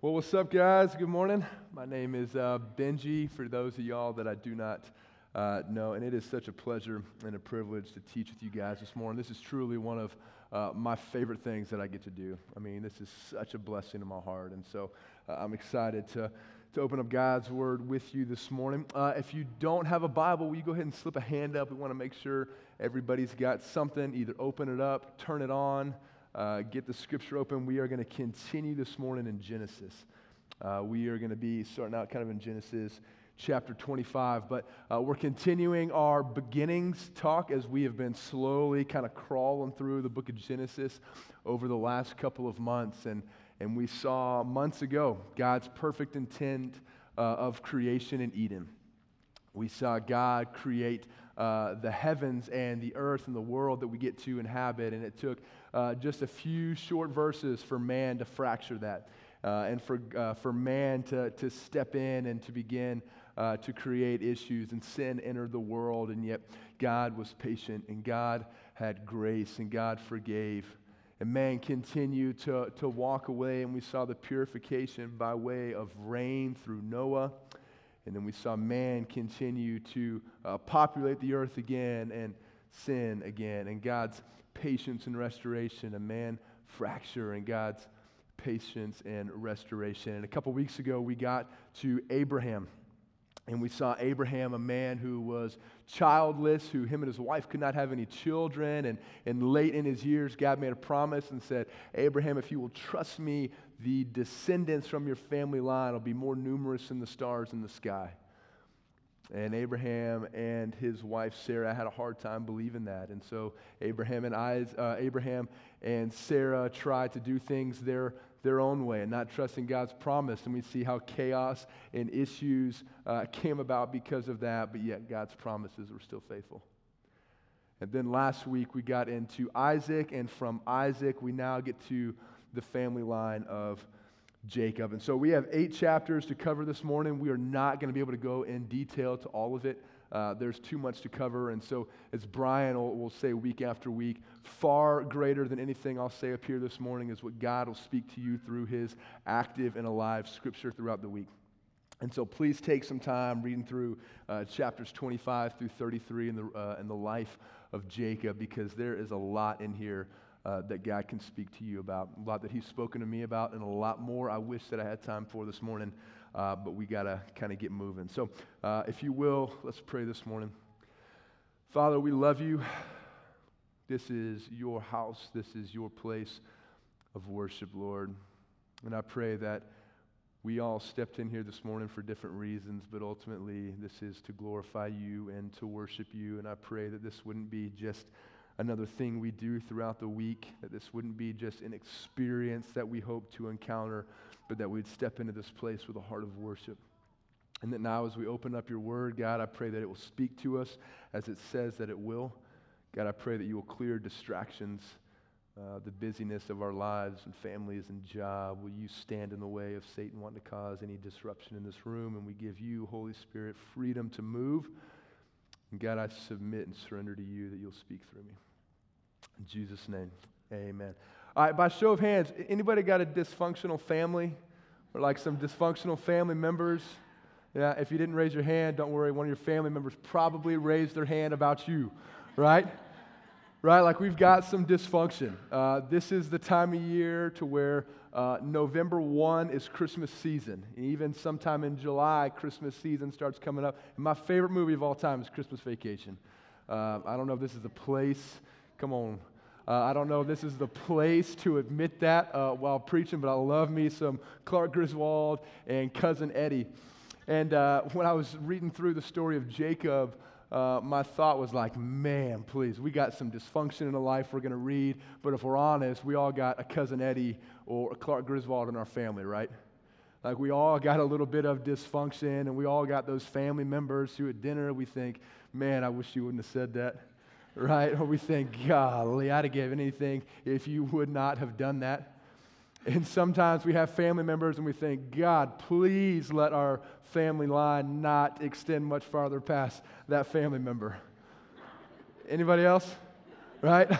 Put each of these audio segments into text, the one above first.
Well, what's up, guys? Good morning. My name is uh, Benji, for those of y'all that I do not uh, know, and it is such a pleasure and a privilege to teach with you guys this morning. This is truly one of uh, my favorite things that I get to do. I mean, this is such a blessing to my heart, and so uh, I'm excited to, to open up God's Word with you this morning. Uh, if you don't have a Bible, will you go ahead and slip a hand up? We want to make sure everybody's got something. Either open it up, turn it on uh, get the scripture open. We are going to continue this morning in Genesis. Uh, we are going to be starting out kind of in Genesis chapter 25, but uh, we're continuing our beginnings talk as we have been slowly kind of crawling through the book of Genesis over the last couple of months. And, and we saw months ago God's perfect intent uh, of creation in Eden. We saw God create uh, the heavens and the earth and the world that we get to inhabit, and it took uh, just a few short verses for man to fracture that uh, and for, uh, for man to, to step in and to begin uh, to create issues. And sin entered the world, and yet God was patient and God had grace and God forgave. And man continued to, to walk away, and we saw the purification by way of rain through Noah. And then we saw man continue to uh, populate the earth again and sin again. And God's patience and restoration, a man fracture and God's patience and restoration. And a couple weeks ago, we got to Abraham. And we saw Abraham, a man who was childless, who him and his wife could not have any children. And, and late in his years, God made a promise and said, Abraham, if you will trust me, the descendants from your family line will be more numerous than the stars in the sky. And Abraham and his wife Sarah had a hard time believing that. And so Abraham and, I, uh, Abraham and Sarah tried to do things their, their own way and not trusting God's promise. And we see how chaos and issues uh, came about because of that, but yet God's promises were still faithful. And then last week we got into Isaac, and from Isaac we now get to the family line of Jacob. And so we have eight chapters to cover this morning. We are not going to be able to go in detail to all of it. Uh, there's too much to cover. And so, as Brian will, will, say week after week, far greater than anything I'll say up here this morning is what God will speak to you through his active and alive scripture throughout the week. And so, please take some time reading through uh, chapters 25 through 33 in the, uh, in the life of Jacob because there is a lot in here uh, that God can speak to you about. A lot that He's spoken to me about, and a lot more I wish that I had time for this morning, uh, but we got to kind of get moving. So, uh, if you will, let's pray this morning. Father, we love you. This is your house, this is your place of worship, Lord. And I pray that we all stepped in here this morning for different reasons, but ultimately, this is to glorify you and to worship you. And I pray that this wouldn't be just another thing we do throughout the week, that this wouldn't be just an experience that we hope to encounter, but that we'd step into this place with a heart of worship. And that now, as we open up your word, God, I pray that it will speak to us as it says that it will. God, I pray that you will clear distractions, uh, the busyness of our lives and families and job. Will you stand in the way of Satan wanting to cause any disruption in this room? And we give you, Holy Spirit, freedom to move. And God, I submit and surrender to you that you'll speak through me. In Jesus' name, amen. All right, by show of hands, anybody got a dysfunctional family or like some dysfunctional family members? Yeah, if you didn't raise your hand, don't worry. One of your family members probably raised their hand about you, right? right? Like we've got some dysfunction. Uh, this is the time of year to where uh, November 1 is Christmas season. Even sometime in July, Christmas season starts coming up. And my favorite movie of all time is Christmas Vacation. Uh, I don't know if this is the place Come on. Uh, I don't know if this is the place to admit that uh, while preaching, but I love me some Clark Griswold and Cousin Eddie. And uh, when I was reading through the story of Jacob, uh, my thought was like, man, please, we got some dysfunction in the life we're going to read, but if we're honest, we all got a Cousin Eddie or a Clark Griswold in our family, right? Like we all got a little bit of dysfunction, and we all got those family members who at dinner we think, man, I wish you wouldn't have said that right? Or we think, golly, I'd have given anything if you would not have done that. And sometimes we have family members and we think, God, please let our family line not extend much farther past that family member. Anybody else? Right?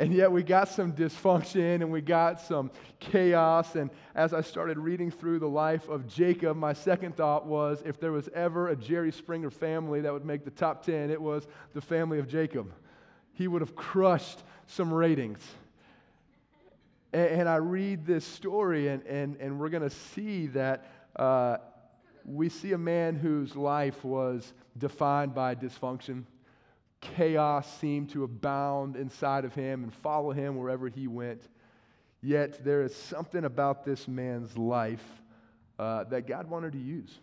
And yet we got some dysfunction and we got some chaos. And as I started reading through the life of Jacob, my second thought was if there was ever a Jerry Springer family that would make the top 10, it was the family of Jacob. He would have crushed some ratings. And, and I read this story, and, and, and we're going to see that uh, we see a man whose life was defined by dysfunction chaos seemed to abound inside of him and follow him wherever he went. Yet there is something about this man's life uh, that God wanted to use.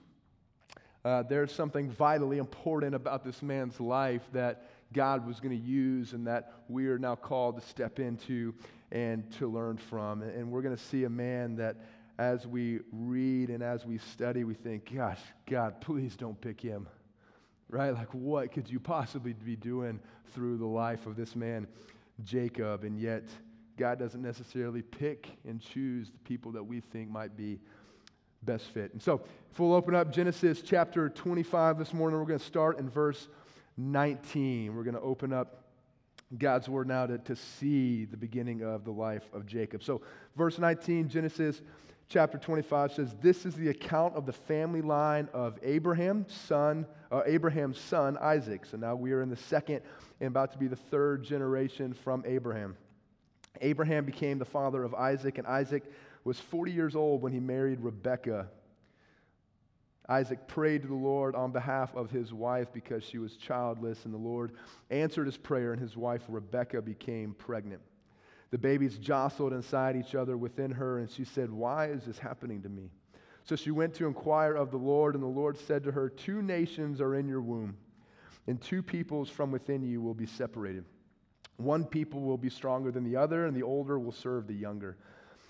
Uh, there's something vitally important about this man's life that God was going to use and that we are now called to step into and to learn from. And we're going to see a man that as we read and as we study, we think, gosh, God, please don't pick him right? Like, what could you possibly be doing through the life of this man, Jacob? And yet, God doesn't necessarily pick and choose the people that we think might be best fit. And so, if we'll open up Genesis chapter 25 this morning, we're going to start in verse 19. We're going to open up God's word now to, to see the beginning of the life of Jacob. So, verse 19, Genesis chapter 25 says, This is the account of the family line of Abraham, son, uh, Abraham's son Isaac. So now we are in the second and about to be the third generation from Abraham. Abraham became the father of Isaac, and Isaac was 40 years old when he married Rebekah. Isaac prayed to the Lord on behalf of his wife because she was childless, and the Lord answered his prayer, and his wife Rebekah became pregnant. The babies jostled inside each other within her, and she said, Why is this happening to me? So she went to inquire of the Lord, and the Lord said to her, Two nations are in your womb, and two peoples from within you will be separated. One people will be stronger than the other, and the older will serve the younger.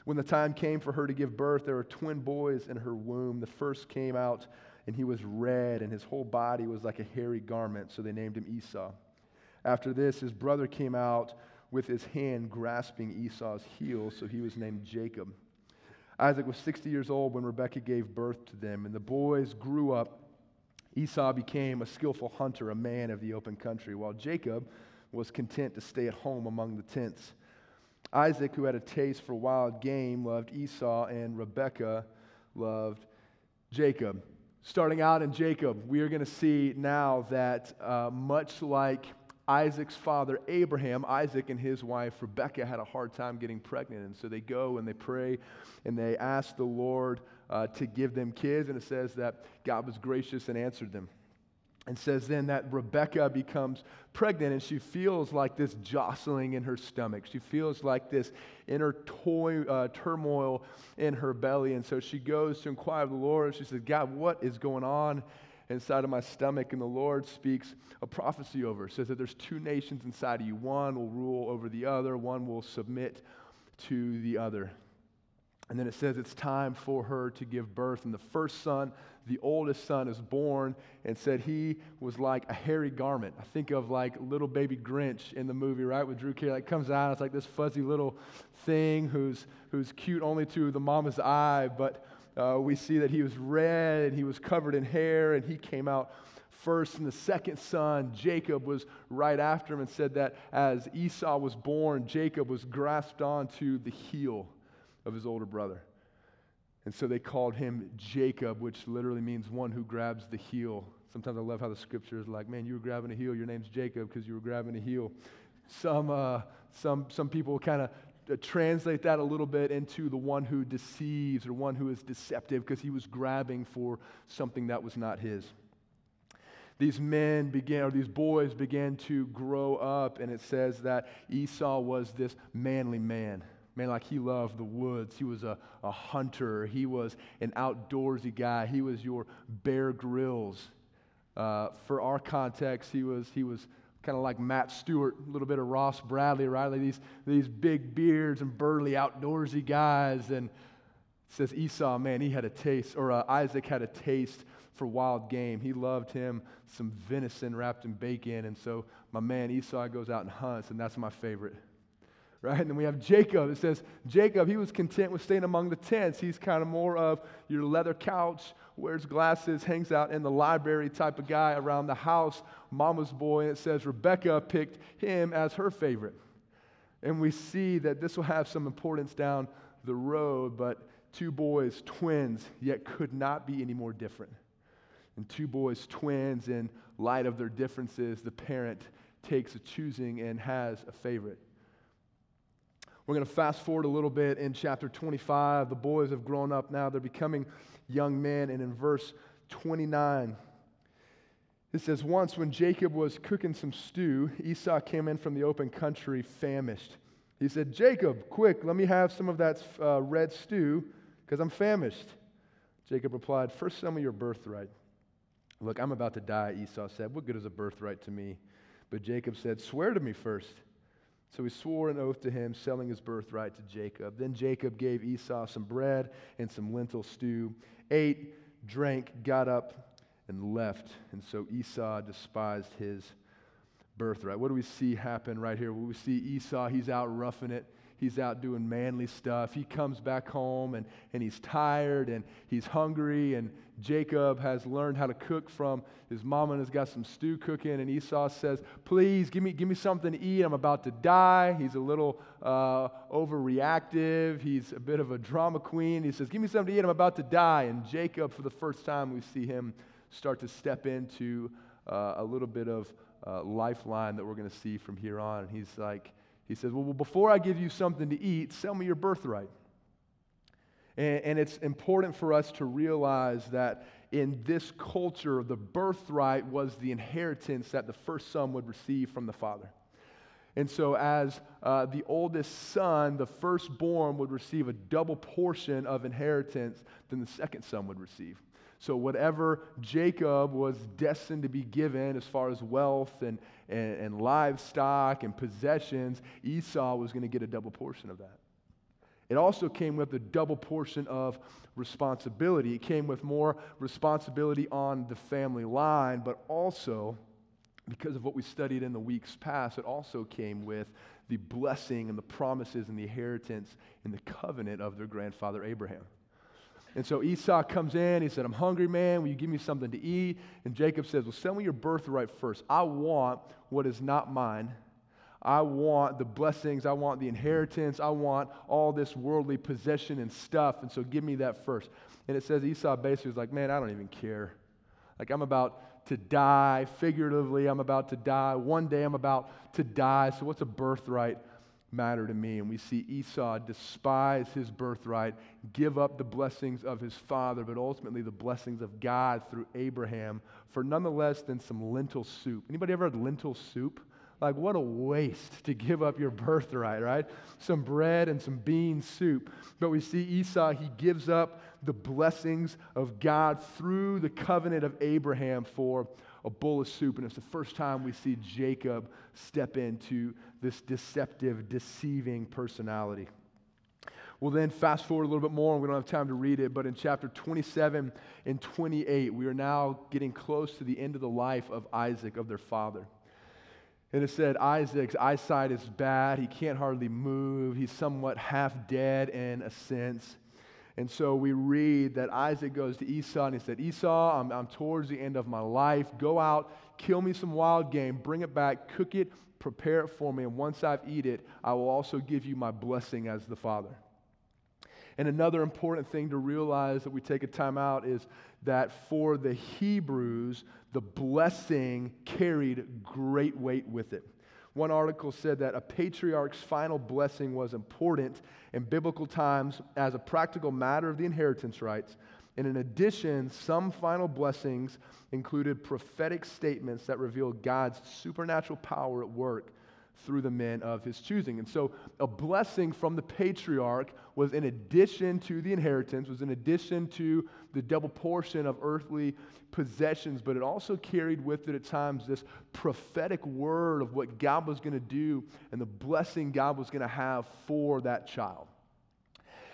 When the time came for her to give birth, there were twin boys in her womb. The first came out, and he was red, and his whole body was like a hairy garment, so they named him Esau. After this, his brother came out with his hand grasping Esau's heel, so he was named Jacob. Isaac was 60 years old when Rebekah gave birth to them, and the boys grew up. Esau became a skillful hunter, a man of the open country, while Jacob was content to stay at home among the tents. Isaac, who had a taste for wild game, loved Esau, and Rebekah loved Jacob. Starting out in Jacob, we are going to see now that uh, much like Isaac's father, Abraham, Isaac and his wife, Rebecca had a hard time getting pregnant. And so they go and they pray and they ask the Lord uh, to give them kids. And it says that God was gracious and answered them. And says then that Rebecca becomes pregnant and she feels like this jostling in her stomach. She feels like this inner toy, uh, turmoil in her belly. And so she goes to inquire of the Lord. She says, God, what is going on? Inside of my stomach, and the Lord speaks a prophecy over. Says that there's two nations inside of you. One will rule over the other, one will submit to the other. And then it says it's time for her to give birth. And the first son, the oldest son, is born and said he was like a hairy garment. I think of like little baby Grinch in the movie, right? With Drew Carey. Like comes out, it's like this fuzzy little thing who's, who's cute only to the mama's eye, but uh, we see that he was red and he was covered in hair and he came out first. And the second son, Jacob, was right after him and said that as Esau was born, Jacob was grasped onto the heel of his older brother. And so they called him Jacob, which literally means one who grabs the heel. Sometimes I love how the scripture is like, man, you were grabbing a heel, your name's Jacob because you were grabbing a heel. Some, uh, some, some people kind of translate that a little bit into the one who deceives or one who is deceptive because he was grabbing for something that was not his. These men began, or these boys began to grow up, and it says that Esau was this manly man. Man, like he loved the woods. He was a, a hunter. He was an outdoorsy guy. He was your Bear Grylls. Uh, for our context, he was, he was kind of like Matt Stewart, a little bit of Ross Bradley? Like these, these big beards and burly outdoorsy guys. And says Esau, man, he had a taste, or uh, Isaac had a taste for wild game. He loved him some venison wrapped in bacon. And so my man Esau goes out and hunts, and that's my favorite right? And then we have Jacob. It says, Jacob, he was content with staying among the tents. He's kind of more of your leather couch, wears glasses, hangs out in the library type of guy around the house, mama's boy. And it says Rebecca picked him as her favorite. And we see that this will have some importance down the road, but two boys, twins, yet could not be any more different. And two boys, twins, in light of their differences, the parent takes a choosing and has a favorite. We're going to fast forward a little bit in chapter 25. The boys have grown up now, they're becoming young men. And in verse 29, it says, Once when Jacob was cooking some stew, Esau came in from the open country famished. He said, Jacob, quick, let me have some of that uh, red stew because I'm famished. Jacob replied, First, sell me your birthright. Look, I'm about to die, Esau said. What good is a birthright to me? But Jacob said, Swear to me first. So he swore an oath to him, selling his birthright to Jacob. Then Jacob gave Esau some bread and some lentil stew, ate, drank, got up, and left. And so Esau despised his birthright. What do we see happen right here? we see Esau, he's out roughing it. He's out doing manly stuff. He comes back home and, and he's tired and he's hungry. And Jacob has learned how to cook from his mom and has got some stew cooking. And Esau says, Please give me, give me something to eat. I'm about to die. He's a little uh, overreactive. He's a bit of a drama queen. He says, Give me something to eat. I'm about to die. And Jacob, for the first time, we see him start to step into uh, a little bit of uh, lifeline that we're going to see from here on. And he's like, he says, well, before I give you something to eat, sell me your birthright. And, and it's important for us to realize that in this culture, the birthright was the inheritance that the first son would receive from the father. And so, as uh, the oldest son, the firstborn would receive a double portion of inheritance than the second son would receive. So, whatever Jacob was destined to be given as far as wealth and, and, and livestock and possessions, Esau was going to get a double portion of that. It also came with a double portion of responsibility. It came with more responsibility on the family line, but also, because of what we studied in the weeks past, it also came with the blessing and the promises and the inheritance and the covenant of their grandfather Abraham. And so Esau comes in. He said, I'm hungry, man. Will you give me something to eat? And Jacob says, Well, sell me your birthright first. I want what is not mine. I want the blessings. I want the inheritance. I want all this worldly possession and stuff. And so give me that first. And it says Esau basically was like, Man, I don't even care. Like, I'm about to die. Figuratively, I'm about to die. One day I'm about to die. So, what's a birthright? Matter to me. And we see Esau despise his birthright, give up the blessings of his father, but ultimately the blessings of God through Abraham for none less than some lentil soup. Anybody ever had lentil soup? Like, what a waste to give up your birthright, right? Some bread and some bean soup. But we see Esau, he gives up the blessings of God through the covenant of Abraham for a bowl of soup. And it's the first time we see Jacob step into this deceptive, deceiving personality. Well, then, fast forward a little bit more, and we don't have time to read it, but in chapter 27 and 28, we are now getting close to the end of the life of Isaac, of their father. And it said, Isaac's eyesight is bad. He can't hardly move. He's somewhat half dead in a sense. And so we read that Isaac goes to Esau and he said, Esau, I'm, I'm towards the end of my life. Go out, kill me some wild game, bring it back, cook it, prepare it for me, and once I've eat it, I will also give you my blessing as the Father. And another important thing to realize that we take a time out is that for the Hebrews, the blessing carried great weight with it. One article said that a patriarch's final blessing was important in biblical times as a practical matter of the inheritance rights. And in addition, some final blessings included prophetic statements that revealed God's supernatural power at work through the men of his choosing. And so a blessing from the patriarch was in addition to the inheritance, was in addition to the double portion of earthly possessions, but it also carried with it at times this prophetic word of what God was going to do and the blessing God was going to have for that child.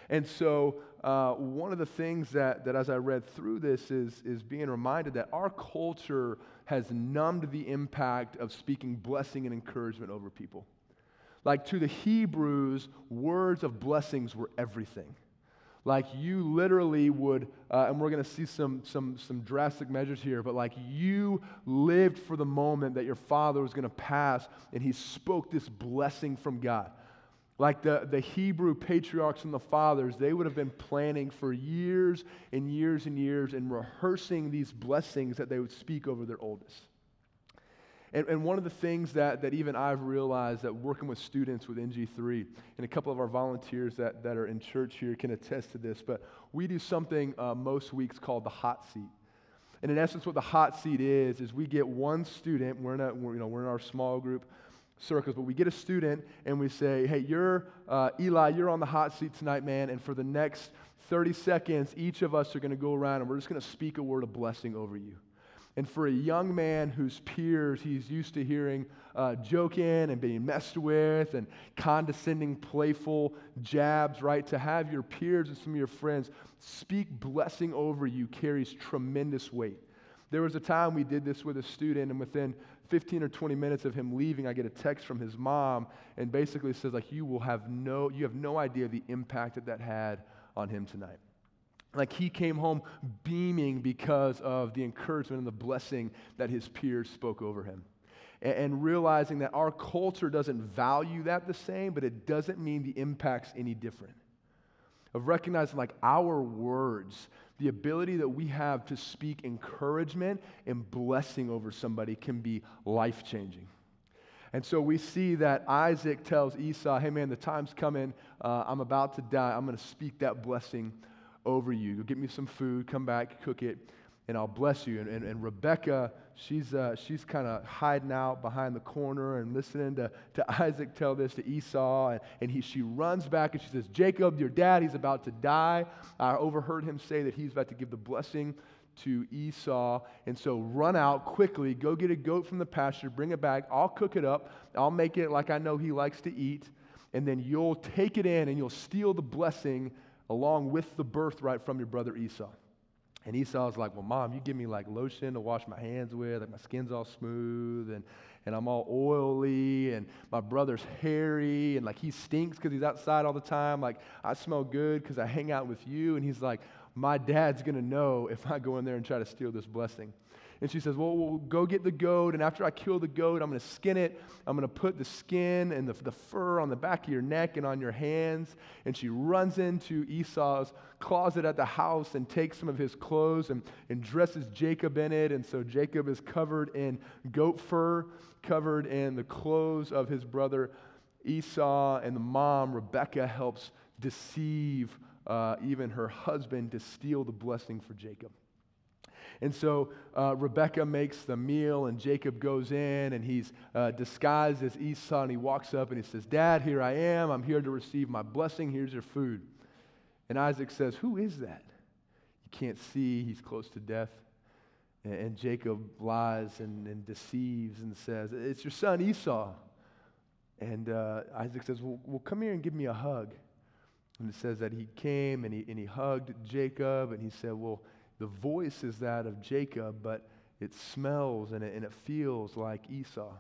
And so, uh, one of the things that, that as I read through this is, is being reminded that our culture has numbed the impact of speaking blessing and encouragement over people. Like to the Hebrews, words of blessings were everything. Like you literally would, uh, and we're going to see some, some, some drastic measures here, but like you lived for the moment that your father was going to pass and he spoke this blessing from God. Like the, the Hebrew patriarchs and the fathers, they would have been planning for years and years and years and rehearsing these blessings that they would speak over their oldest. And, and one of the things that, that even I've realized that working with students with NG3, and a couple of our volunteers that, that are in church here can attest to this, but we do something uh, most weeks called the hot seat. And in essence, what the hot seat is, is we get one student, we're in, a, we're, you know, we're in our small group circles, but we get a student and we say, hey, you're, uh, Eli, you're on the hot seat tonight, man, and for the next 30 seconds, each of us are going to go around and we're just going to speak a word of blessing over you. And for a young man whose peers he's used to hearing uh, joking and being messed with and condescending, playful jabs, right? To have your peers and some of your friends speak blessing over you carries tremendous weight. There was a time we did this with a student, and within 15 or 20 minutes of him leaving, I get a text from his mom and basically says, like, you will have no, you have no idea the impact that that had on him tonight. Like he came home beaming because of the encouragement and the blessing that his peers spoke over him. And, and realizing that our culture doesn't value that the same, but it doesn't mean the impact's any different. Of recognizing like our words, the ability that we have to speak encouragement and blessing over somebody can be life changing. And so we see that Isaac tells Esau, hey man, the time's coming. Uh, I'm about to die. I'm going to speak that blessing over you. Go get me some food, come back, cook it, and I'll bless you. And, and, and Rebecca, she's, uh, she's kind of hiding out behind the corner and listening to, to Isaac tell this to Esau. And, and he, she runs back and she says, Jacob, your dad, he's about to die. I overheard him say that he's about to give the blessing to Esau. And so run out quickly, go get a goat from the pasture, bring it back. I'll cook it up. I'll make it like I know he likes to eat. And then you'll take it in and you'll steal the blessing along with the birthright from your brother Esau. And Esau's like, Well, mom, you give me like lotion to wash my hands with, like my skin's all smooth and, and I'm all oily, and my brother's hairy, and like he stinks because he's outside all the time. Like, I smell good because I hang out with you. And he's like, My dad's gonna know if I go in there and try to steal this blessing. And she says, well, we'll go get the goat. And after I kill the goat, I'm going to skin it. I'm going to put the skin and the, the fur on the back of your neck and on your hands. And she runs into Esau's closet at the house and takes some of his clothes and, and dresses Jacob in it. And so Jacob is covered in goat fur, covered in the clothes of his brother Esau. And the mom, Rebecca, helps deceive uh, even her husband to steal the blessing for Jacob. And so uh, Rebecca makes the meal, and Jacob goes in, and he's uh, disguised as Esau, and he walks up and he says, Dad, here I am. I'm here to receive my blessing. Here's your food. And Isaac says, Who is that? You can't see. He's close to death. And, and Jacob lies and, and, deceives and says, It's your son Esau. And uh, Isaac says, well, well, come here and give me a hug. And it says that he came and he, and he hugged Jacob, and he said, Well, the voice is that of Jacob, but it smells and it, and it feels like Esau.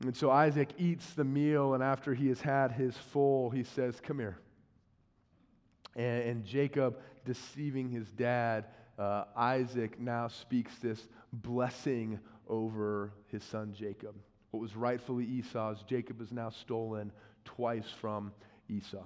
And so Isaac eats the meal, and after he has had his full, he says, Come here. And, and Jacob, deceiving his dad, uh, Isaac now speaks this blessing over his son Jacob. What was rightfully Esau's, Jacob is now stolen twice from Esau.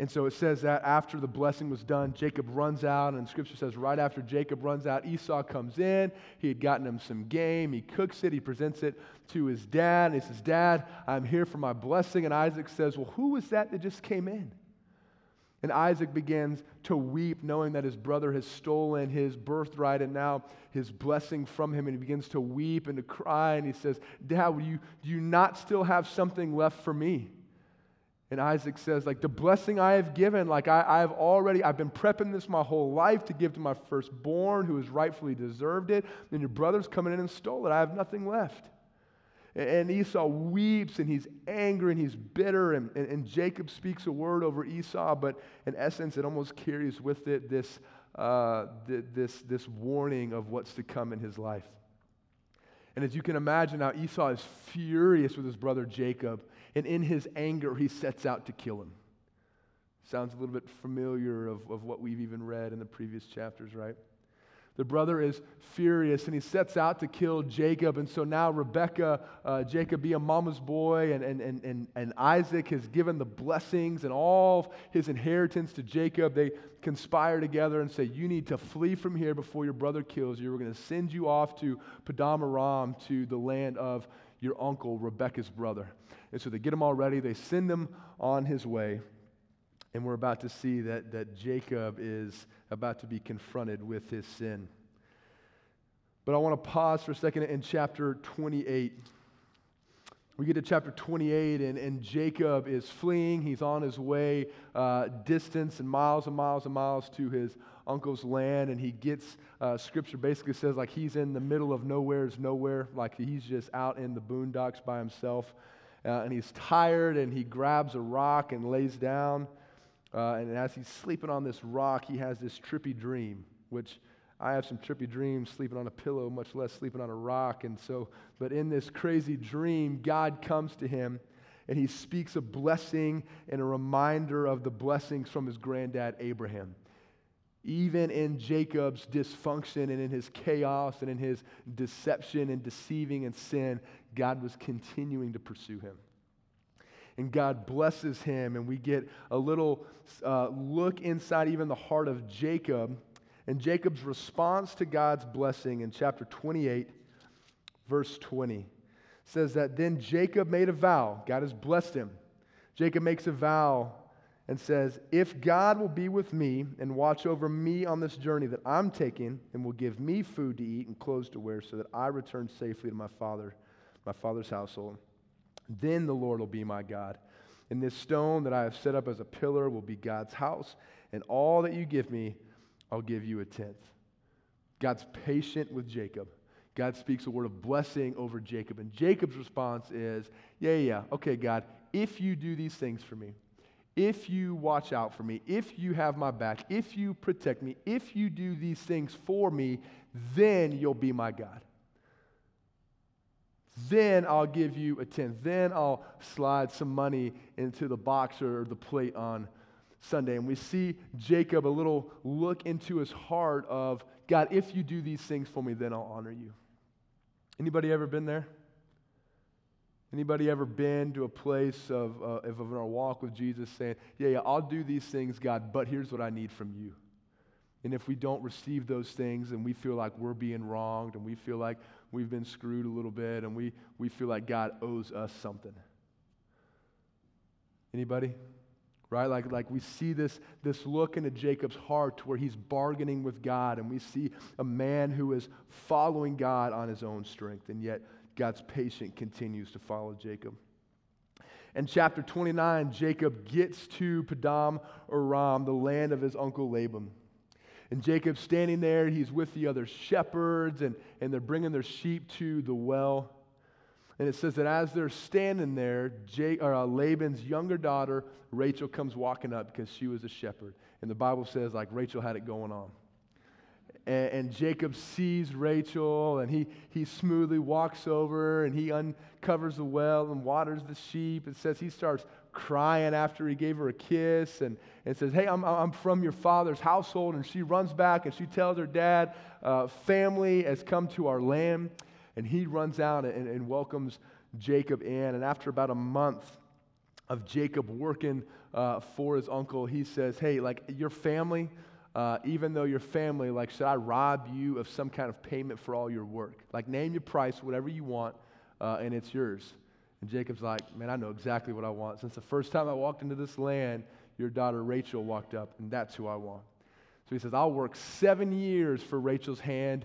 And so it says that after the blessing was done, Jacob runs out, and scripture says right after Jacob runs out, Esau comes in. He had gotten him some game. He cooks it. He presents it to his dad. And he says, Dad, I'm here for my blessing. And Isaac says, Well, who was that that just came in? And Isaac begins to weep, knowing that his brother has stolen his birthright and now his blessing from him. And he begins to weep and to cry. And he says, Dad, you, do you not still have something left for me? And Isaac says, like, the blessing I have given, like, I, I have already, I've been prepping this my whole life to give to my firstborn who has rightfully deserved it. And your brother's coming in and stole it. I have nothing left. And, Esau weeps and he's angry and he's bitter. And, and, and, Jacob speaks a word over Esau, but in essence, it almost carries with it this, uh, th- this, this warning of what's to come in his life. And as you can imagine now, Esau is furious with his brother Jacob and in his anger, he sets out to kill him. Sounds a little bit familiar of, of what we've even read in the previous chapters, right? The brother is furious and he sets out to kill Jacob. And so now Rebekah, uh, Jacob a mama's boy, and, and, and, and, Isaac has given the blessings and all his inheritance to Jacob. They conspire together and say, You need to flee from here before your brother kills you. We're going to send you off to Paddan Aram, to the land of your uncle, Rebekah's brother. And so they get him all ready, they send him on his way. And we're about to see that, that Jacob is about to be confronted with his sin. But I want to pause for a second in chapter 28. We get to chapter 28, and, and Jacob is fleeing. He's on his way, uh, distance and miles and miles and miles to his uncle's land. And he gets, uh, scripture basically says, like he's in the middle of nowhere's nowhere, like he's just out in the boondocks by himself. Uh, and he's tired, and he grabs a rock and lays down. Uh, and as he's sleeping on this rock, he has this trippy dream, which I have some trippy dreams sleeping on a pillow, much less sleeping on a rock. And so, but in this crazy dream, God comes to him and he speaks a blessing and a reminder of the blessings from his granddad Abraham. Even in Jacob's dysfunction and in his chaos and in his deception and deceiving and sin, God was continuing to pursue him and God blesses him. And we get a little uh, look inside even the heart of Jacob and Jacob's response to God's blessing in chapter 28, verse 20 says that then Jacob made a vow. God has blessed him. Jacob makes a vow and says, If God will be with me and watch over me on this journey that I'm taking and will give me food to eat and clothes to wear so that I return safely to my father, my father's household, then the Lord will be my God. And this stone that I have set up as a pillar will be God's house, and all that you give me, I'll give you a tenth. God's patient with Jacob. God speaks a word of blessing over Jacob. And Jacob's response is, Yeah, yeah, okay, God, if you do these things for me, if you watch out for me, if you have my back, if you protect me, if you do these things for me, then you'll be my God. Then I'll give you a tenth. Then I'll slide some money into the box or the plate on Sunday. And we see Jacob a little look into his heart of, God, if you do these things for me, then I'll honor you. Anybody ever been there? Anybody ever been to a place of, uh, of our walk with Jesus saying, yeah, yeah, I'll do these things, God, but here's what I need from you. And if we don't receive those things and we feel like we're being wronged and we feel like we've been screwed a little bit and we, we feel like God owes us something. Anybody? Right? Like, like we see this, this look into Jacob's heart where he's bargaining with God, and we see a man who is following God on his own strength, and yet God's patience continues to follow Jacob. In chapter 29, Jacob gets to Paddan Aram, the land of his uncle Laban. And Jacob's standing there, he's with the other shepherds, and, and they're bringing their sheep to the well. And it says that as they're standing there, Jay, or, uh, Laban's younger daughter, Rachel, comes walking up because she was a shepherd. And the Bible says, like, Rachel had it going on. And, and Jacob sees Rachel, and he, he smoothly walks over, and he uncovers the well and waters the sheep. It says he starts crying after he gave her a kiss and, and says, Hey, I'm, I'm from your father's household. And she runs back and she tells her dad, uh, Family has come to our land. And he runs out and, and welcomes Jacob in. And after about a month of Jacob working uh, for his uncle, he says, Hey, like your family, uh, even though your family, like, should I rob you of some kind of payment for all your work? Like, name your price, whatever you want, uh, and it's yours. And Jacob's like, Man, I know exactly what I want. Since the first time I walked into this land, your daughter Rachel walked up, and that's who I want. So he says, I'll work seven years for Rachel's hand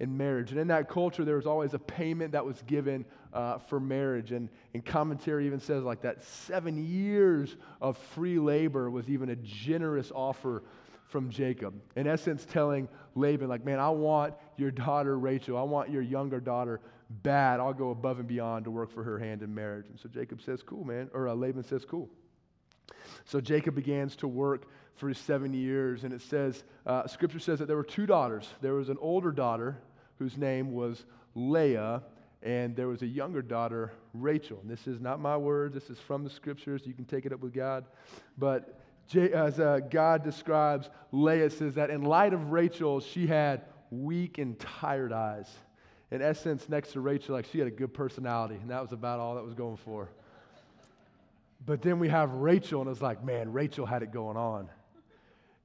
in marriage. And in that culture, there was always a payment that was given uh, for marriage. And, and commentary even says like that seven years of free labor was even a generous offer from Jacob. In essence, telling Laban, like, man, I want your daughter Rachel, I want your younger daughter bad. I'll go above and beyond to work for her hand in marriage. And so Jacob says, cool, man. Or uh, Laban says, cool. So Jacob begins to work for seven years, and it says, uh, Scripture says that there were two daughters. There was an older daughter whose name was Leah, and there was a younger daughter, Rachel. And this is not my words, this is from the Scriptures. You can take it up with God. But as uh, God describes Leah, says that in light of Rachel, she had weak and tired eyes. In essence, next to Rachel, like she had a good personality, and that was about all that was going for. But then we have Rachel, and it's like, man, Rachel had it going on.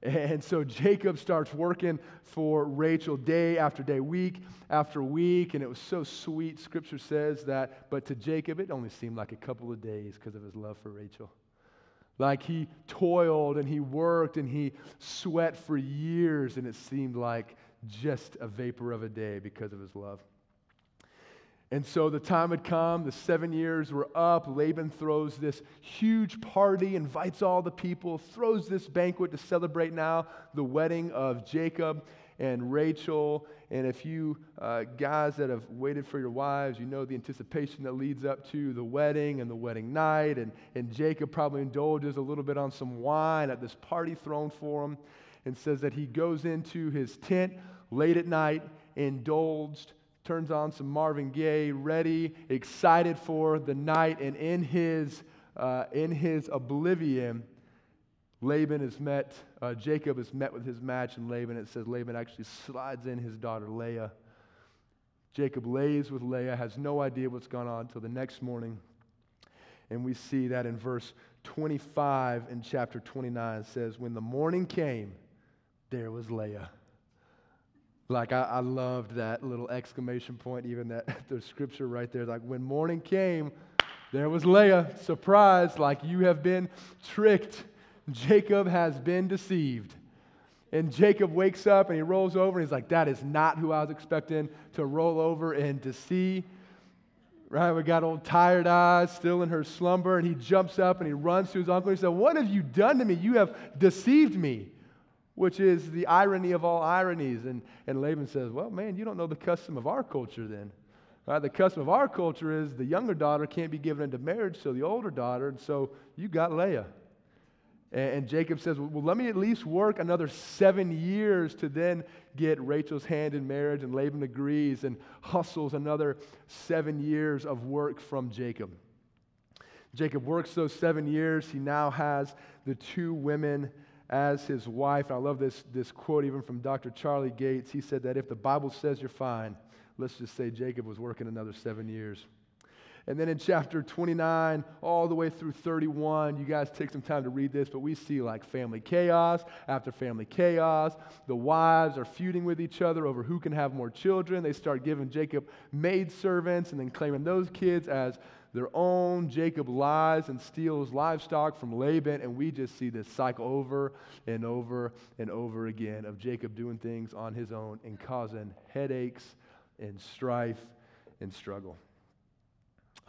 And so Jacob starts working for Rachel day after day, week after week, and it was so sweet. Scripture says that, but to Jacob, it only seemed like a couple of days because of his love for Rachel. Like he toiled and he worked and he sweat for years, and it seemed like just a vapor of a day because of his love. And so the time had come, the seven years were up. Laban throws this huge party, invites all the people, throws this banquet to celebrate now the wedding of Jacob and Rachel. And if you uh, guys that have waited for your wives, you know the anticipation that leads up to the wedding and the wedding night. And, and Jacob probably indulges a little bit on some wine at this party thrown for him and says that he goes into his tent late at night, indulged turns on some Marvin Gaye, ready, excited for the night, and in his, uh, in his oblivion, Laban is met, uh, Jacob is met with his match, and Laban, it says Laban actually slides in his daughter Leah. Jacob lays with Leah, has no idea what's gone on until the next morning. And we see that in verse 25 in chapter 29 says, When the morning came, there was Leah. Like, I, I loved that little exclamation point, even that the scripture right there. Like, when morning came, there was Leah, surprised, like, you have been tricked. Jacob has been deceived. And Jacob wakes up and he rolls over and he's like, That is not who I was expecting to roll over and to see. Right? We got old tired eyes still in her slumber, and he jumps up and he runs to his uncle and he said, What have you done to me? You have deceived me which is the irony of all ironies. And, and Laban says, Well, man, you don't know the custom of our culture then. Right? The custom of our culture is the younger daughter can't be given into marriage so the older daughter, and so you got Leah. And, Jacob says, Well, let me at least work another seven years to then get Rachel's hand in marriage. And Laban agrees and hustles another seven years of work from Jacob. Jacob works those seven years. He now has the two women as his wife. I love this, this quote even from Dr. Charlie Gates. He said that if the Bible says you're fine, let's just say Jacob was working another seven years. And then in chapter 29, all the way through 31, you guys take some time to read this, but we see like family chaos after family chaos. The wives are feuding with each other over who can have more children. They start giving Jacob maidservants and then claiming those kids as their own. Jacob lies and steals livestock from Laban, and we just see this cycle over and over and over again of Jacob doing things on his own and causing headaches and strife and struggle.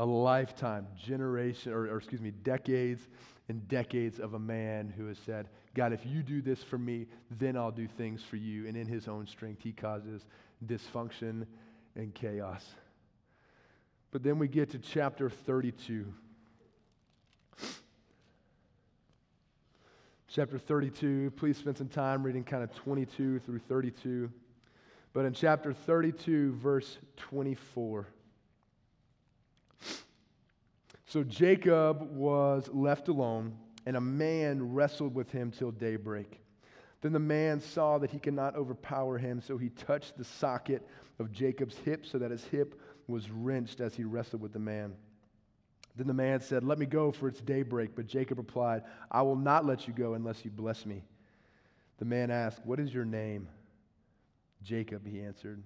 A lifetime, generation, or, or excuse me, decades and decades of a man who has said, God, if you do this for me, then I'll do things for you. And in his own strength, he causes dysfunction and chaos. But then we get to chapter 32. Chapter 32, please spend some time reading kind of 22 through 32. But in chapter 32, verse 24. So Jacob was left alone, and a man wrestled with him till daybreak. Then the man saw that he could not overpower him, so he touched the socket of Jacob's hip so that his hip was wrenched as he wrestled with the man. Then the man said, Let me go, for it's daybreak. But Jacob replied, I will not let you go unless you bless me. The man asked, What is your name? Jacob, he answered.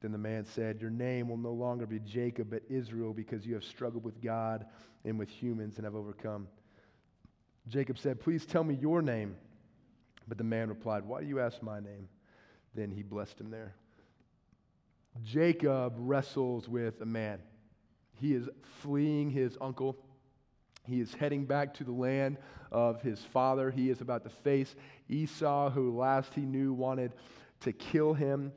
Then the man said, Your name will no longer be Jacob, but Israel, because you have struggled with God and with humans and have overcome. Jacob said, Please tell me your name. But the man replied, Why do you ask my name? Then he blessed him there. Jacob wrestles with a man. He is fleeing his uncle. He is heading back to the land of his father. He is about to face Esau, who last he knew wanted to kill him.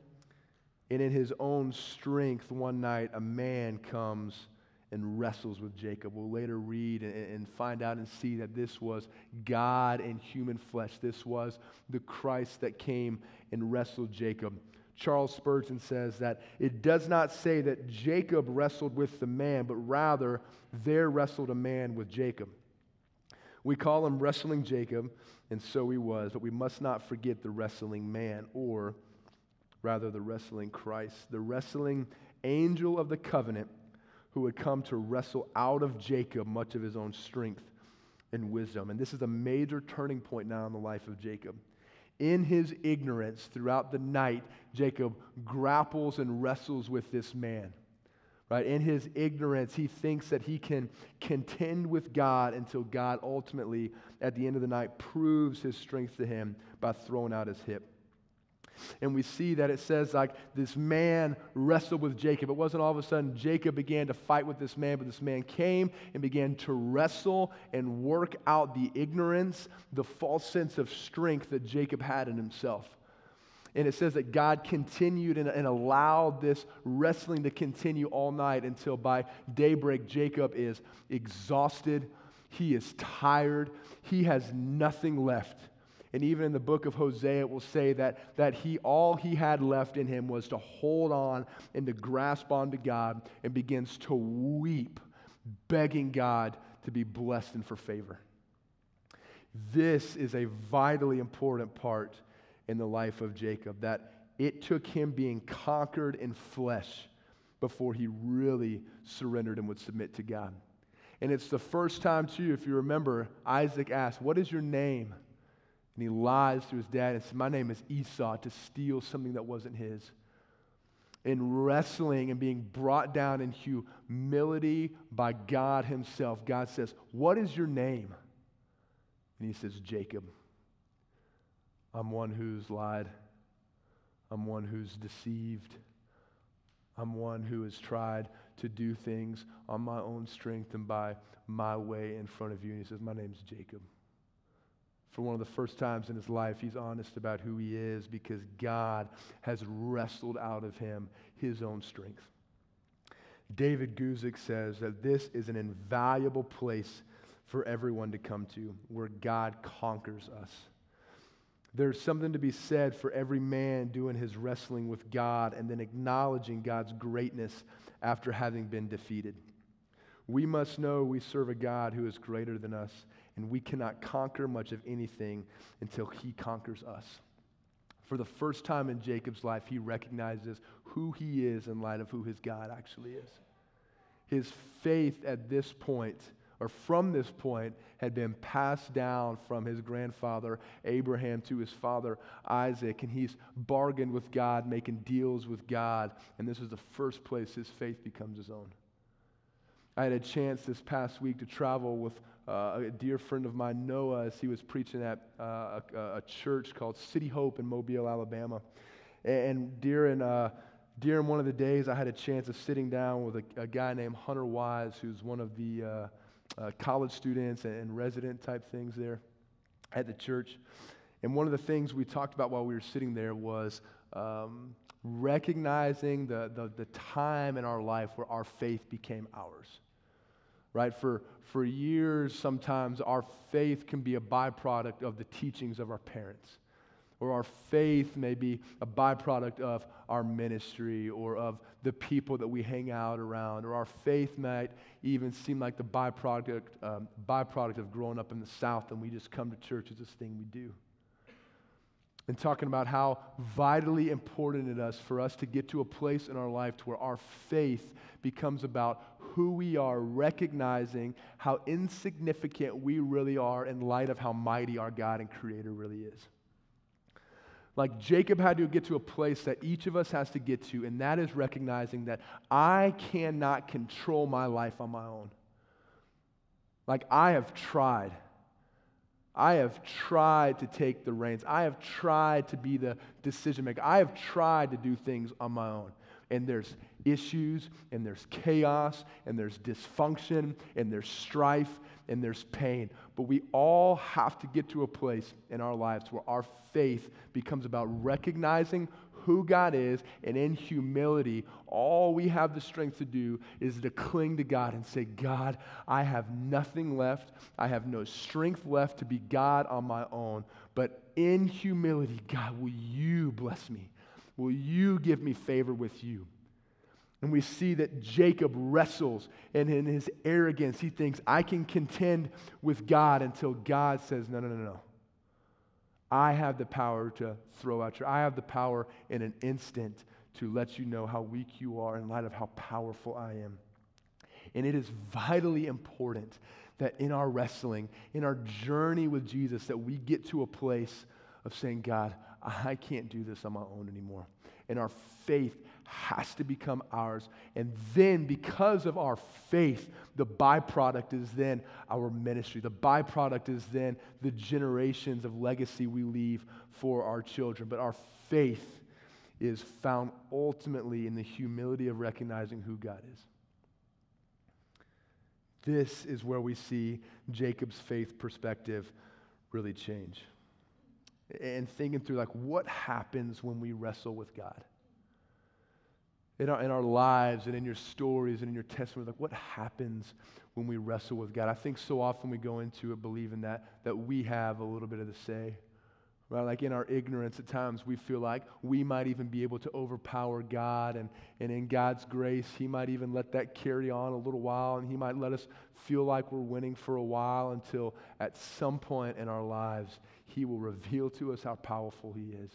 And in his own strength, one night, a man comes and wrestles with Jacob. We'll later read and, find out and see that this was God in human flesh. This was the Christ that came and wrestled Jacob. Charles Spurgeon says that it does not say that Jacob wrestled with the man, but rather there wrestled a man with Jacob. We call him wrestling Jacob, and so he was, but we must not forget the wrestling man, or rather, the wrestling Christ, the wrestling angel of the covenant who had come to wrestle out of Jacob much of his own strength and wisdom. And this is a major turning point now in the life of Jacob. In his ignorance throughout the night, Jacob grapples and wrestles with this man. Right? In his ignorance, he thinks that he can contend with God until God ultimately, at the end of the night, proves his strength to him by throwing out his hip. And we see that it says, like, this man wrestled with Jacob. It wasn't all of a sudden Jacob began to fight with this man, but this man came and began to wrestle and work out the ignorance, the false sense of strength that Jacob had in himself. And it says that God continued and, and, allowed this wrestling to continue all night until by daybreak, Jacob is exhausted. He is tired. He has nothing left. And even in the book of Hosea, it will say that, that he, all he had left in him was to hold on and to grasp onto God and begins to weep, begging God to be blessed and for favor. This is a vitally important part in the life of Jacob, that it took him being conquered in flesh before he really surrendered and would submit to God. And it's the first time, too, if you remember, Isaac asked, What is your name? And he lies to his dad and says, My name is Esau, to steal something that wasn't his. In wrestling and being brought down in humility by God Himself, God says, What is your name? And he says, Jacob. I'm one who's lied. I'm one who's deceived. I'm one who has tried to do things on my own strength and by my way in front of you. And he says, My name's Jacob for one of the first times in his life, he's honest about who he is because God has wrestled out of him his own strength. David Guzik says that this is an invaluable place for everyone to come to where God conquers us. There's something to be said for every man doing his wrestling with God and then acknowledging God's greatness after having been defeated. We must know we serve a God who is greater than us and we cannot conquer much of anything until he conquers us. For the first time in Jacob's life, he recognizes who he is in light of who his God actually is. His faith at this point, or from this point, had been passed down from his grandfather Abraham to his father Isaac, and he's bargained with God, making deals with God, and this is the first place his faith becomes his own. I had a chance this past week to travel with uh, a dear friend of mine, Noah, as he was preaching at uh, a, a, church called City Hope in Mobile, Alabama. And during, uh, during one of the days, I had a chance of sitting down with a, a guy named Hunter Wise, who's one of the uh, uh, college students and, and resident type things there at the church. And one of the things we talked about while we were sitting there was um, recognizing the, the, the time in our life where our faith became ours right? For, for years, sometimes our faith can be a byproduct of the teachings of our parents. Or our faith may be a byproduct of our ministry or of the people that we hang out around. Or our faith might even seem like the byproduct, um, byproduct of growing up in the South and we just come to church as this thing we do and talking about how vitally important it is for us to get to a place in our life to where our faith becomes about who we are, recognizing how insignificant we really are in light of how mighty our God and Creator really is. Like Jacob had to get to a place that each of us has to get to, and that is recognizing that I cannot control my life on my own. Like I have tried. I have tried to take the reins. I have tried to be the decision maker. I have tried to do things on my own. And there's issues, and there's chaos, and there's dysfunction, and there's strife, and there's pain. But we all have to get to a place in our lives where our faith becomes about recognizing who God is, and in humility, all we have the strength to do is to cling to God and say, God, I have nothing left. I have no strength left to be God on my own. But in humility, God, will you bless me? Will you give me favor with you? And we see that Jacob wrestles, and in his arrogance, he thinks, I can contend with God until God says, No, no, no, no. I have the power to throw out your, I have the power in an instant to let you know how weak you are in light of how powerful I am. And it is vitally important that in our wrestling, in our journey with Jesus, that we get to a place of saying, God, I can't do this on my own anymore. And our faith has to become ours. And then, because of our faith, the byproduct is then our ministry. The byproduct is then the generations of legacy we leave for our children. But our faith is found ultimately in the humility of recognizing who God is. This is where we see Jacob's faith perspective really change. And thinking through, like, what happens when we wrestle with God? In our, in our lives and in your stories and in your testimony, like, what happens when we wrestle with God? I think so often we go into it believing that, that we have a little bit of the say. Right? Like in our ignorance, at times we feel like we might even be able to overpower God, and, and in God's grace, He might even let that carry on a little while, and He might let us feel like we're winning for a while until at some point in our lives, He will reveal to us how powerful He is.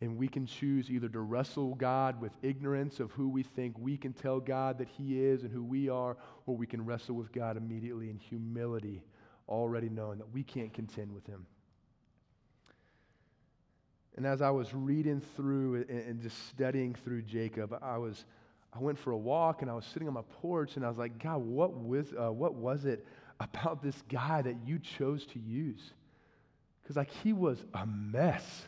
And we can choose either to wrestle God with ignorance of who we think we can tell God that He is and who we are, or we can wrestle with God immediately in humility, already knowing that we can't contend with Him. And as I was reading through and just studying through Jacob, I was I went for a walk and I was sitting on my porch and I was like, God, what was, uh, what was it about this guy that you chose to use? Because like he was a mess.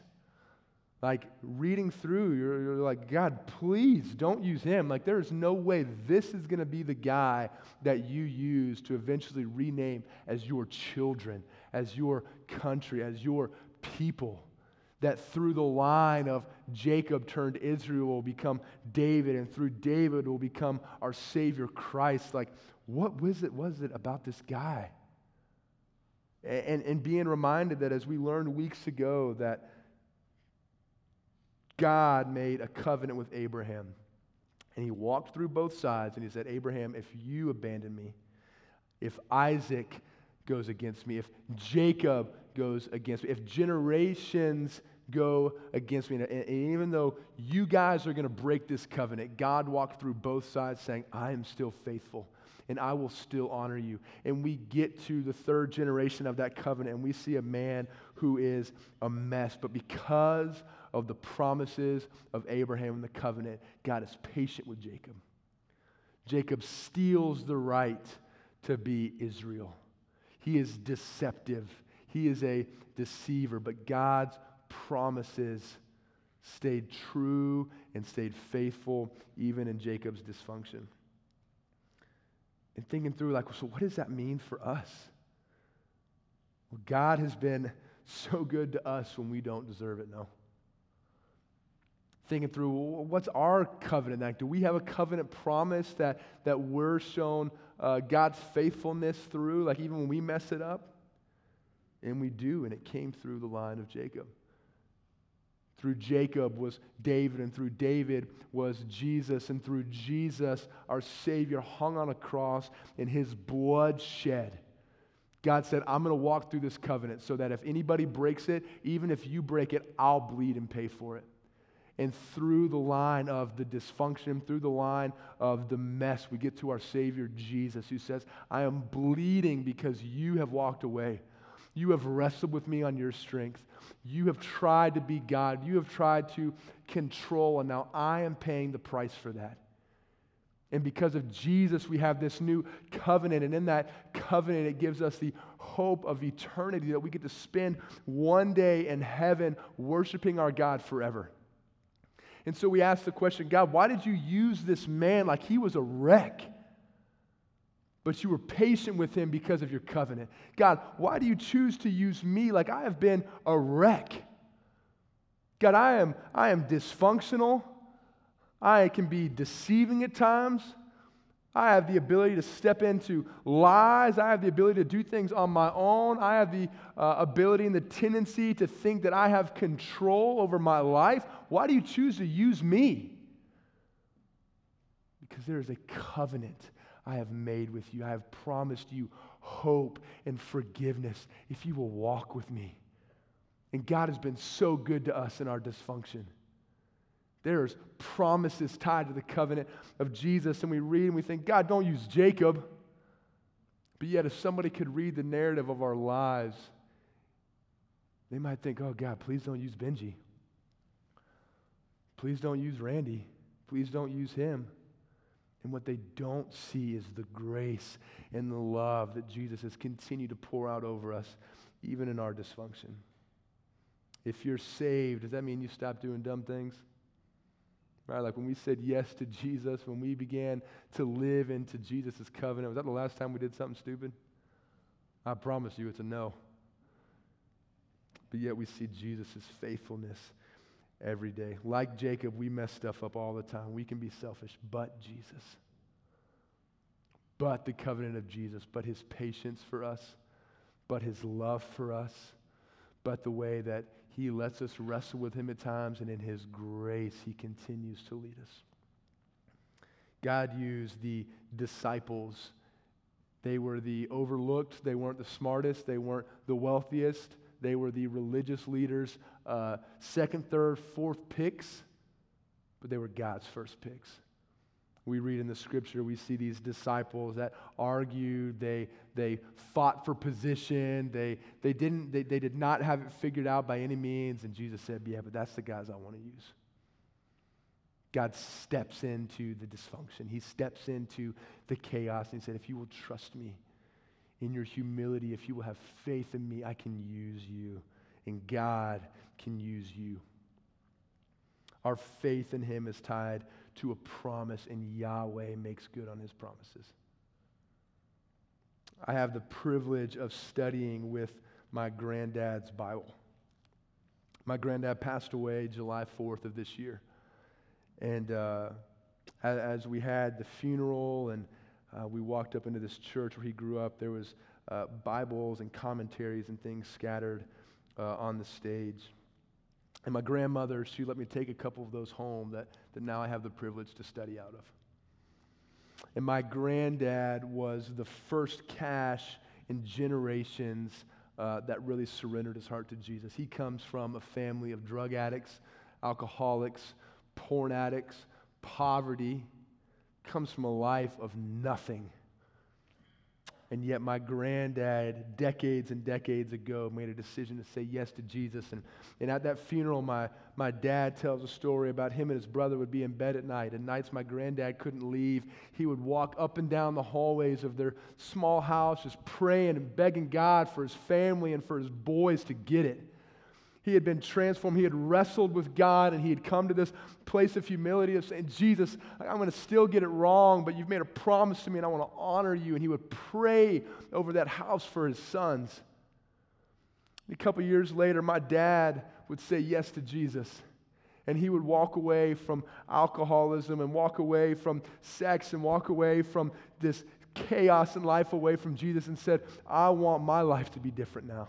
Like reading through, you're, you're like, God, please don't use him. Like there is no way this is going to be the guy that you use to eventually rename as your children, as your country, as your people that through the line of Jacob turned Israel will become David, and through David will become our Savior Christ. Like, what was it, was it about this guy? And, and being reminded that as we learned weeks ago, that God made a covenant with Abraham. And he walked through both sides and he said, Abraham, if you abandon me, if Isaac goes against me, if Jacob goes against me, if generations go against me. And, even though you guys are going to break this covenant, God walked through both sides saying, I am still faithful and I will still honor you. And we get to the third generation of that covenant and we see a man who is a mess. But because of the promises of Abraham and the covenant, God is patient with Jacob. Jacob steals the right to be Israel. He is deceptive. He is a deceiver, but God's promises stayed true and stayed faithful even in Jacob's dysfunction. And thinking through, like, so what does that mean for us? Well, God has been so good to us when we don't deserve it, no. Thinking through, what's our covenant act? Do we have a covenant promise that, that we're shown uh, God's faithfulness through, like even when we mess it up? And we do, and it came through the line of Jacob. Through Jacob was David, and through David was Jesus, and through Jesus, our Savior hung on a cross and his blood shed. God said, I'm going to walk through this covenant so that if anybody breaks it, even if you break it, I'll bleed and pay for it. And through the line of the dysfunction, through the line of the mess, we get to our Savior Jesus, who says, I am bleeding because you have walked away. You have wrestled with me on your strength. You have tried to be God. You have tried to control, and now I am paying the price for that. And because of Jesus, we have this new covenant. And in that covenant, it gives us the hope of eternity that we get to spend one day in heaven worshiping our God forever. And so we ask the question God, why did you use this man like he was a wreck? but you were patient with him because of your covenant. God, why do you choose to use me like I have been a wreck? God, I am, I am dysfunctional. I can be deceiving at times. I have the ability to step into lies. I have the ability to do things on my own. I have the uh, ability and the tendency to think that I have control over my life. Why do you choose to use me? Because there is a covenant I have made with you. I have promised you hope and forgiveness if you will walk with me. And God has been so good to us in our dysfunction. There's promises tied to the covenant of Jesus, and we read and we think, God, don't use Jacob. But yet, if somebody could read the narrative of our lives, they might think, oh, God, please don't use Benji. Please don't use Randy. Please don't use him. And what they don't see is the grace and the love that Jesus has continued to pour out over us, even in our dysfunction. If you're saved, does that mean you stop doing dumb things? Right? Like when we said yes to Jesus, when we began to live into Jesus' covenant, was that the last time we did something stupid? I promise you it's a no. But yet we see Jesus' faithfulness every day. Like Jacob, we mess stuff up all the time. We can be selfish, but Jesus. But the covenant of Jesus, but his patience for us, but his love for us, but the way that he lets us wrestle with him at times, and in his grace, he continues to lead us. God used the disciples. They were the overlooked, they weren't the smartest, they weren't the wealthiest, they were the religious leaders, uh, second, third, fourth picks, but they were God's first picks. We read in the scripture, we see these disciples that argued, they, they fought for position, they, they, didn't, they, they did not have it figured out by any means. And Jesus said, Yeah, but that's the guys I want to use. God steps into the dysfunction. He steps into the chaos and he said, If you will trust me, in your humility, if you will have faith in me, I can use you. And God can use you. Our faith in Him is tied to a promise, and Yahweh makes good on His promises. I have the privilege of studying with my granddad's Bible. My granddad passed away July 4th of this year. And uh, as we had the funeral and uh, we walked up into this church where he grew up. There was uh, Bibles and commentaries and things scattered uh, on the stage. And my grandmother, she let me take a couple of those home that, that now I have the privilege to study out of. And my granddad was the first cash in generations uh, that really surrendered his heart to Jesus. He comes from a family of drug addicts, alcoholics, porn addicts, poverty comes from a life of nothing. And yet, my granddad, decades and decades ago, made a decision to say yes to Jesus. And, and at that funeral, my, my dad tells a story about him and his brother would be in bed at night. And nights my granddad couldn't leave. He would walk up and down the hallways of their small house, just praying and begging God for his family and for his boys to get it. He had been transformed. He had wrestled with God and he had come to this place of humility of saying, Jesus, I'm going to still get it wrong, but you've made a promise to me and I want to honor you. And he would pray over that house for his sons. A couple years later, my dad would say yes to Jesus. And he would walk away from alcoholism and walk away from sex and walk away from this chaos in life away from Jesus and said, I want my life to be different now.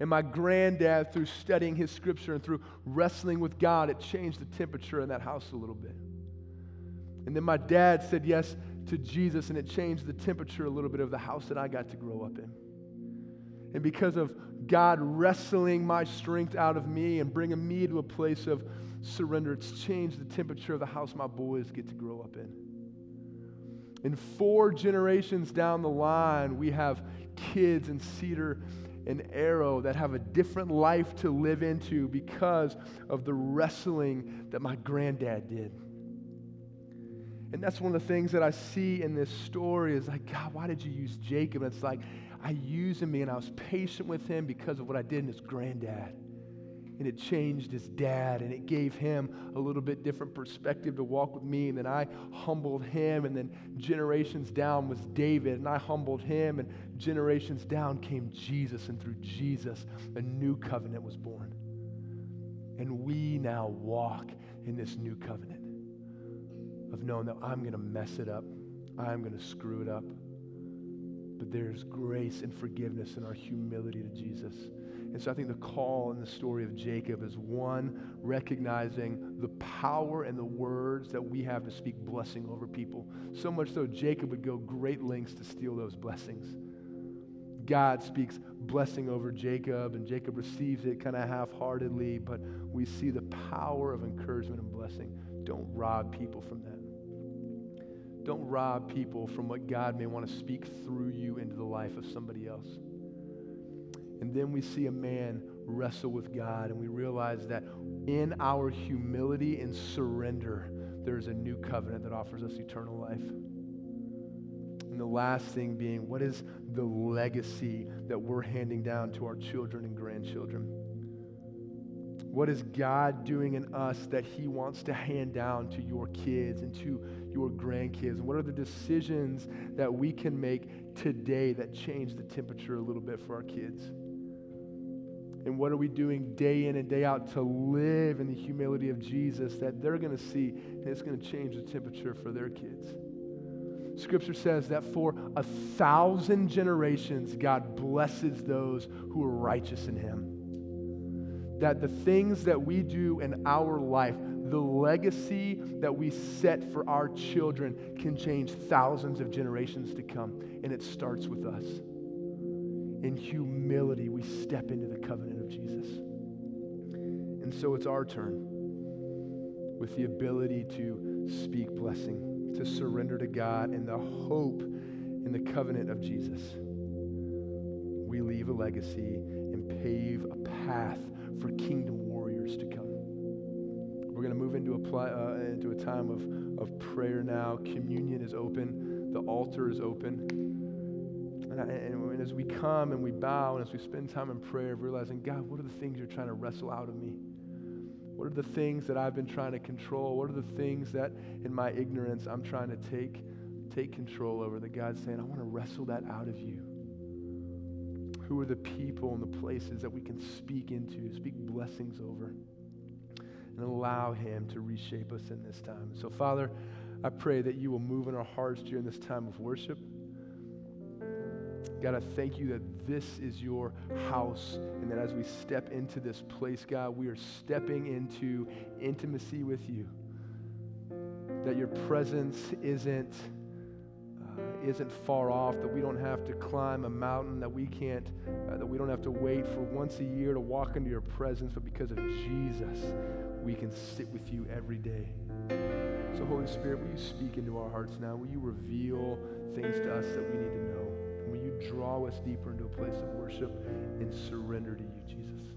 And my granddad, through studying his scripture and through wrestling with God, it changed the temperature in that house a little bit. And then my dad said yes to Jesus, and it changed the temperature a little bit of the house that I got to grow up in. And because of God wrestling my strength out of me and bringing me to a place of surrender, it's changed the temperature of the house my boys get to grow up in. And four generations down the line, we have kids in Cedar and Arrow that have a different life to live into because of the wrestling that my granddad did. And that's one of the things that I see in this story is like, God, why did you use Jacob? And it's like, I used him and I was patient with him because of what I did in his granddad and it changed his dad and it gave him a little bit different perspective to walk with me and then i humbled him and then generations down was david and i humbled him and generations down came jesus and through jesus a new covenant was born and we now walk in this new covenant of knowing that i'm going to mess it up i'm going to screw it up but there's grace and forgiveness in our humility to jesus and so I think the call in the story of Jacob is one, recognizing the power and the words that we have to speak blessing over people. So much so, Jacob would go great lengths to steal those blessings. God speaks blessing over Jacob, and Jacob receives it kind of half heartedly, but we see the power of encouragement and blessing. Don't rob people from that. Don't rob people from what God may want to speak through you into the life of somebody else. And then we see a man wrestle with God, and we realize that in our humility and surrender, there's a new covenant that offers us eternal life. And the last thing being, what is the legacy that we're handing down to our children and grandchildren? What is God doing in us that He wants to hand down to your kids and to your grandkids? What are the decisions that we can make today that change the temperature a little bit for our kids? And what are we doing day in and day out to live in the humility of Jesus that they're going to see and it's going to change the temperature for their kids? Scripture says that for a thousand generations, God blesses those who are righteous in Him. That the things that we do in our life, the legacy that we set for our children, can change thousands of generations to come. And it starts with us. In humility, we step into the covenant of Jesus. And so it's our turn with the ability to speak blessing surrender to God and the hope in the covenant of Jesus. We leave a legacy and pave a path for kingdom warriors to come. We're going to move into a, pl- uh, into a time of, of prayer now. Communion is open, the altar is open. And, I, and as we come and we bow and as we spend time in prayer, realizing, God, what are the things you're trying to wrestle out of me? What are the things that I've been trying to control? What are the things that in my ignorance I'm trying to take, take control over that God's saying, I want to wrestle that out of you? Who are the people and the places that we can speak into, speak blessings over, and allow Him to reshape us in this time? So, Father, I pray that you will move in our hearts during this time of worship. God, I thank you that this is your house and that as we step into this place, God, we are stepping into intimacy with you. That your presence isn't, uh, isn't far off, that we don't have to climb a mountain, that we can't, uh, that we don't have to wait for once a year to walk into your presence, but because of Jesus, we can sit with you every day. So, Holy Spirit, will you speak into our hearts now? Will you reveal things to us that we need to know? Draw us deeper into a place of worship and surrender to you, Jesus?